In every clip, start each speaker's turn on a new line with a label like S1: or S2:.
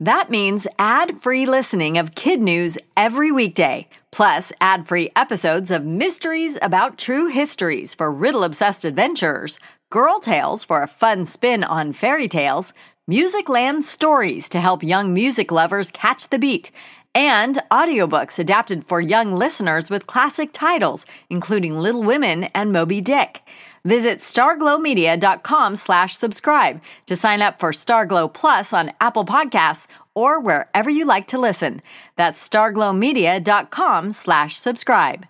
S1: That means ad free listening of kid news every weekday, plus ad free episodes of mysteries about true histories for riddle obsessed adventurers, girl tales for a fun spin on fairy tales, Musicland stories to help young music lovers catch the beat, and audiobooks adapted for young listeners with classic titles, including Little Women and Moby Dick. Visit starglowmedia.com slash subscribe to sign up for Starglow Plus on Apple Podcasts or wherever you like to listen. That's starglowmedia.com slash subscribe.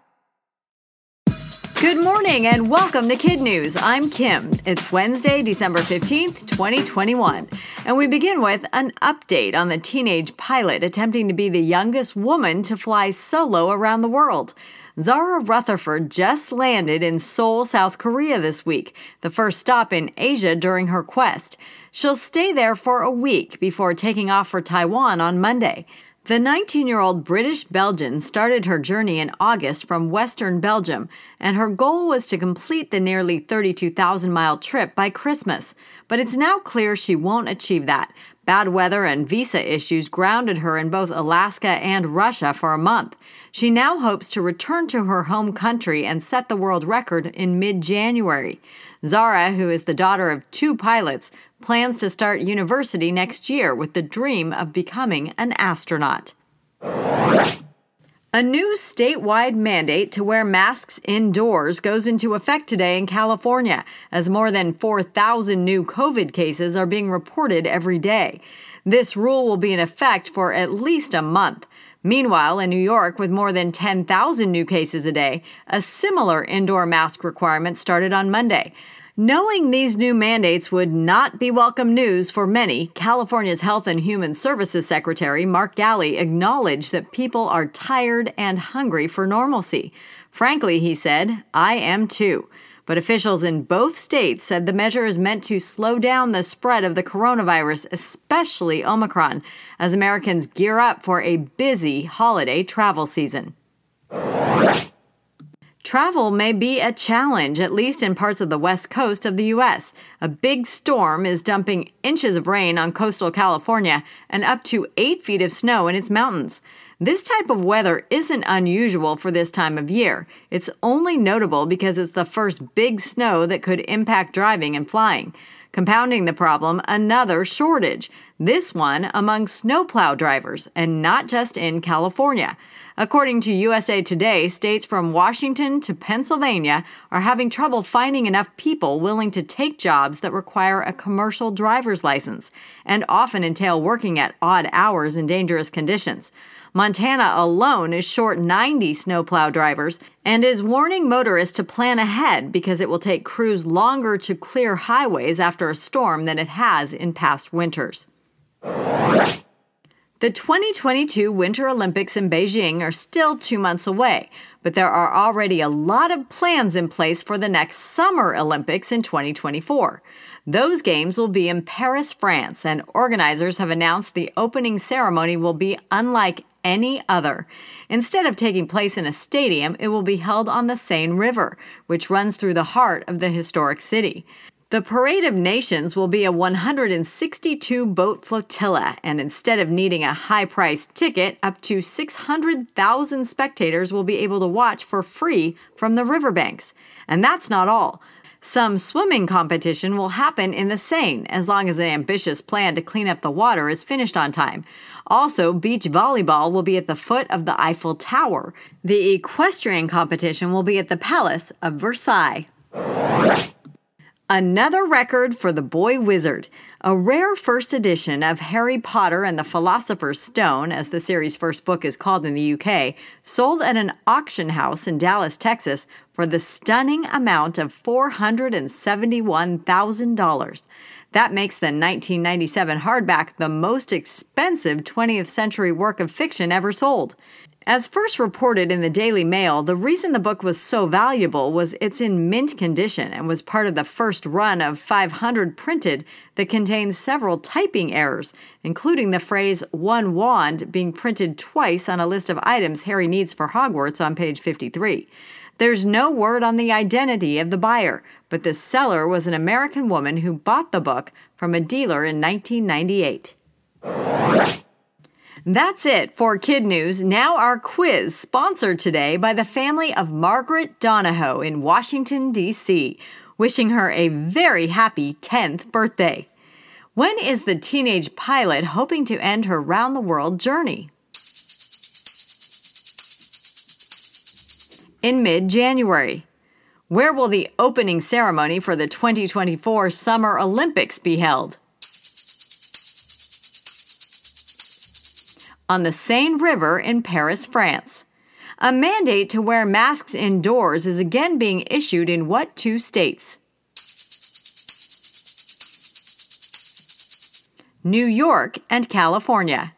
S1: Good morning and welcome to Kid News. I'm Kim. It's Wednesday, December 15th, 2021. And we begin with an update on the teenage pilot attempting to be the youngest woman to fly solo around the world. Zara Rutherford just landed in Seoul, South Korea this week, the first stop in Asia during her quest. She'll stay there for a week before taking off for Taiwan on Monday. The 19 year old British Belgian started her journey in August from Western Belgium, and her goal was to complete the nearly 32,000 mile trip by Christmas. But it's now clear she won't achieve that. Bad weather and visa issues grounded her in both Alaska and Russia for a month. She now hopes to return to her home country and set the world record in mid January. Zara, who is the daughter of two pilots, plans to start university next year with the dream of becoming an astronaut. A new statewide mandate to wear masks indoors goes into effect today in California, as more than 4,000 new COVID cases are being reported every day. This rule will be in effect for at least a month. Meanwhile, in New York, with more than 10,000 new cases a day, a similar indoor mask requirement started on Monday. Knowing these new mandates would not be welcome news for many, California's Health and Human Services Secretary Mark Ghaly acknowledged that people are tired and hungry for normalcy. Frankly, he said, I am too. But officials in both states said the measure is meant to slow down the spread of the coronavirus, especially Omicron, as Americans gear up for a busy holiday travel season. Travel may be a challenge, at least in parts of the west coast of the U.S. A big storm is dumping inches of rain on coastal California and up to eight feet of snow in its mountains. This type of weather isn't unusual for this time of year. It's only notable because it's the first big snow that could impact driving and flying. Compounding the problem, another shortage. This one among snowplow drivers, and not just in California. According to USA Today, states from Washington to Pennsylvania are having trouble finding enough people willing to take jobs that require a commercial driver's license and often entail working at odd hours in dangerous conditions. Montana alone is short 90 snowplow drivers and is warning motorists to plan ahead because it will take crews longer to clear highways after a storm than it has in past winters. The 2022 Winter Olympics in Beijing are still two months away, but there are already a lot of plans in place for the next Summer Olympics in 2024. Those games will be in Paris, France, and organizers have announced the opening ceremony will be unlike any other. Instead of taking place in a stadium, it will be held on the Seine River, which runs through the heart of the historic city. The Parade of Nations will be a 162 boat flotilla, and instead of needing a high priced ticket, up to 600,000 spectators will be able to watch for free from the riverbanks. And that's not all. Some swimming competition will happen in the Seine as long as an ambitious plan to clean up the water is finished on time. Also, beach volleyball will be at the foot of the Eiffel Tower. The equestrian competition will be at the Palace of Versailles. Another record for the Boy Wizard. A rare first edition of Harry Potter and the Philosopher's Stone, as the series' first book is called in the UK, sold at an auction house in Dallas, Texas, for the stunning amount of $471,000. That makes the 1997 hardback the most expensive 20th century work of fiction ever sold. As first reported in the Daily Mail, the reason the book was so valuable was it's in mint condition and was part of the first run of 500 printed that contains several typing errors, including the phrase one wand being printed twice on a list of items Harry needs for Hogwarts on page 53. There's no word on the identity of the buyer, but the seller was an American woman who bought the book from a dealer in 1998. That's it for Kid News. Now, our quiz, sponsored today by the family of Margaret Donahoe in Washington, D.C., wishing her a very happy 10th birthday. When is the teenage pilot hoping to end her round the world journey? In mid January. Where will the opening ceremony for the 2024 Summer Olympics be held? on the Seine River in Paris, France. A mandate to wear masks indoors is again being issued in what two states? New York and California.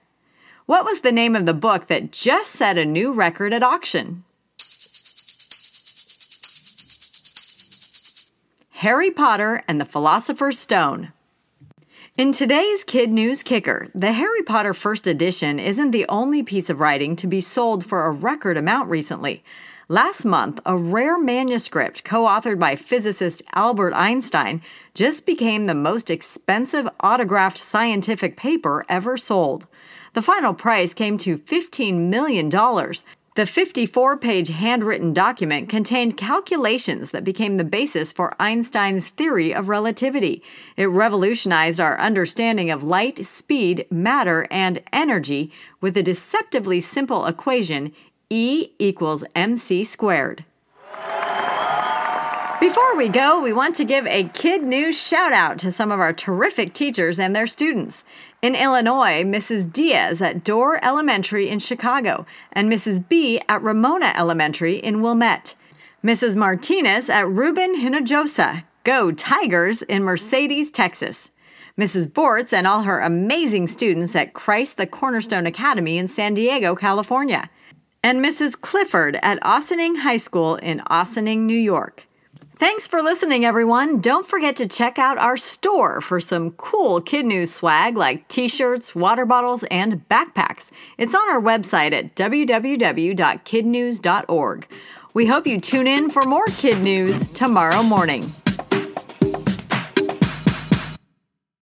S1: What was the name of the book that just set a new record at auction? Harry Potter and the Philosopher's Stone. In today's Kid News Kicker, the Harry Potter First Edition isn't the only piece of writing to be sold for a record amount recently. Last month, a rare manuscript co authored by physicist Albert Einstein just became the most expensive autographed scientific paper ever sold. The final price came to $15 million, the 54 page handwritten document contained calculations that became the basis for Einstein's theory of relativity. It revolutionized our understanding of light, speed, matter, and energy with a deceptively simple equation E equals mc squared. Before we go, we want to give a Kid News shout out to some of our terrific teachers and their students. In Illinois, Mrs. Diaz at Dorr Elementary in Chicago and Mrs. B at Romona Elementary in Wilmette. Mrs. Martinez at Ruben Hinojosa, Go Tigers in Mercedes, Texas. Mrs. Bortz and all her amazing students at Christ the Cornerstone Academy in San Diego, California. And Mrs. Clifford at Ossining High School in Ossining, New York. Thanks for listening, everyone. Don't forget to check out our store for some cool kid news swag like t shirts, water bottles, and backpacks. It's on our website at www.kidnews.org. We hope you tune in for more kid news tomorrow morning.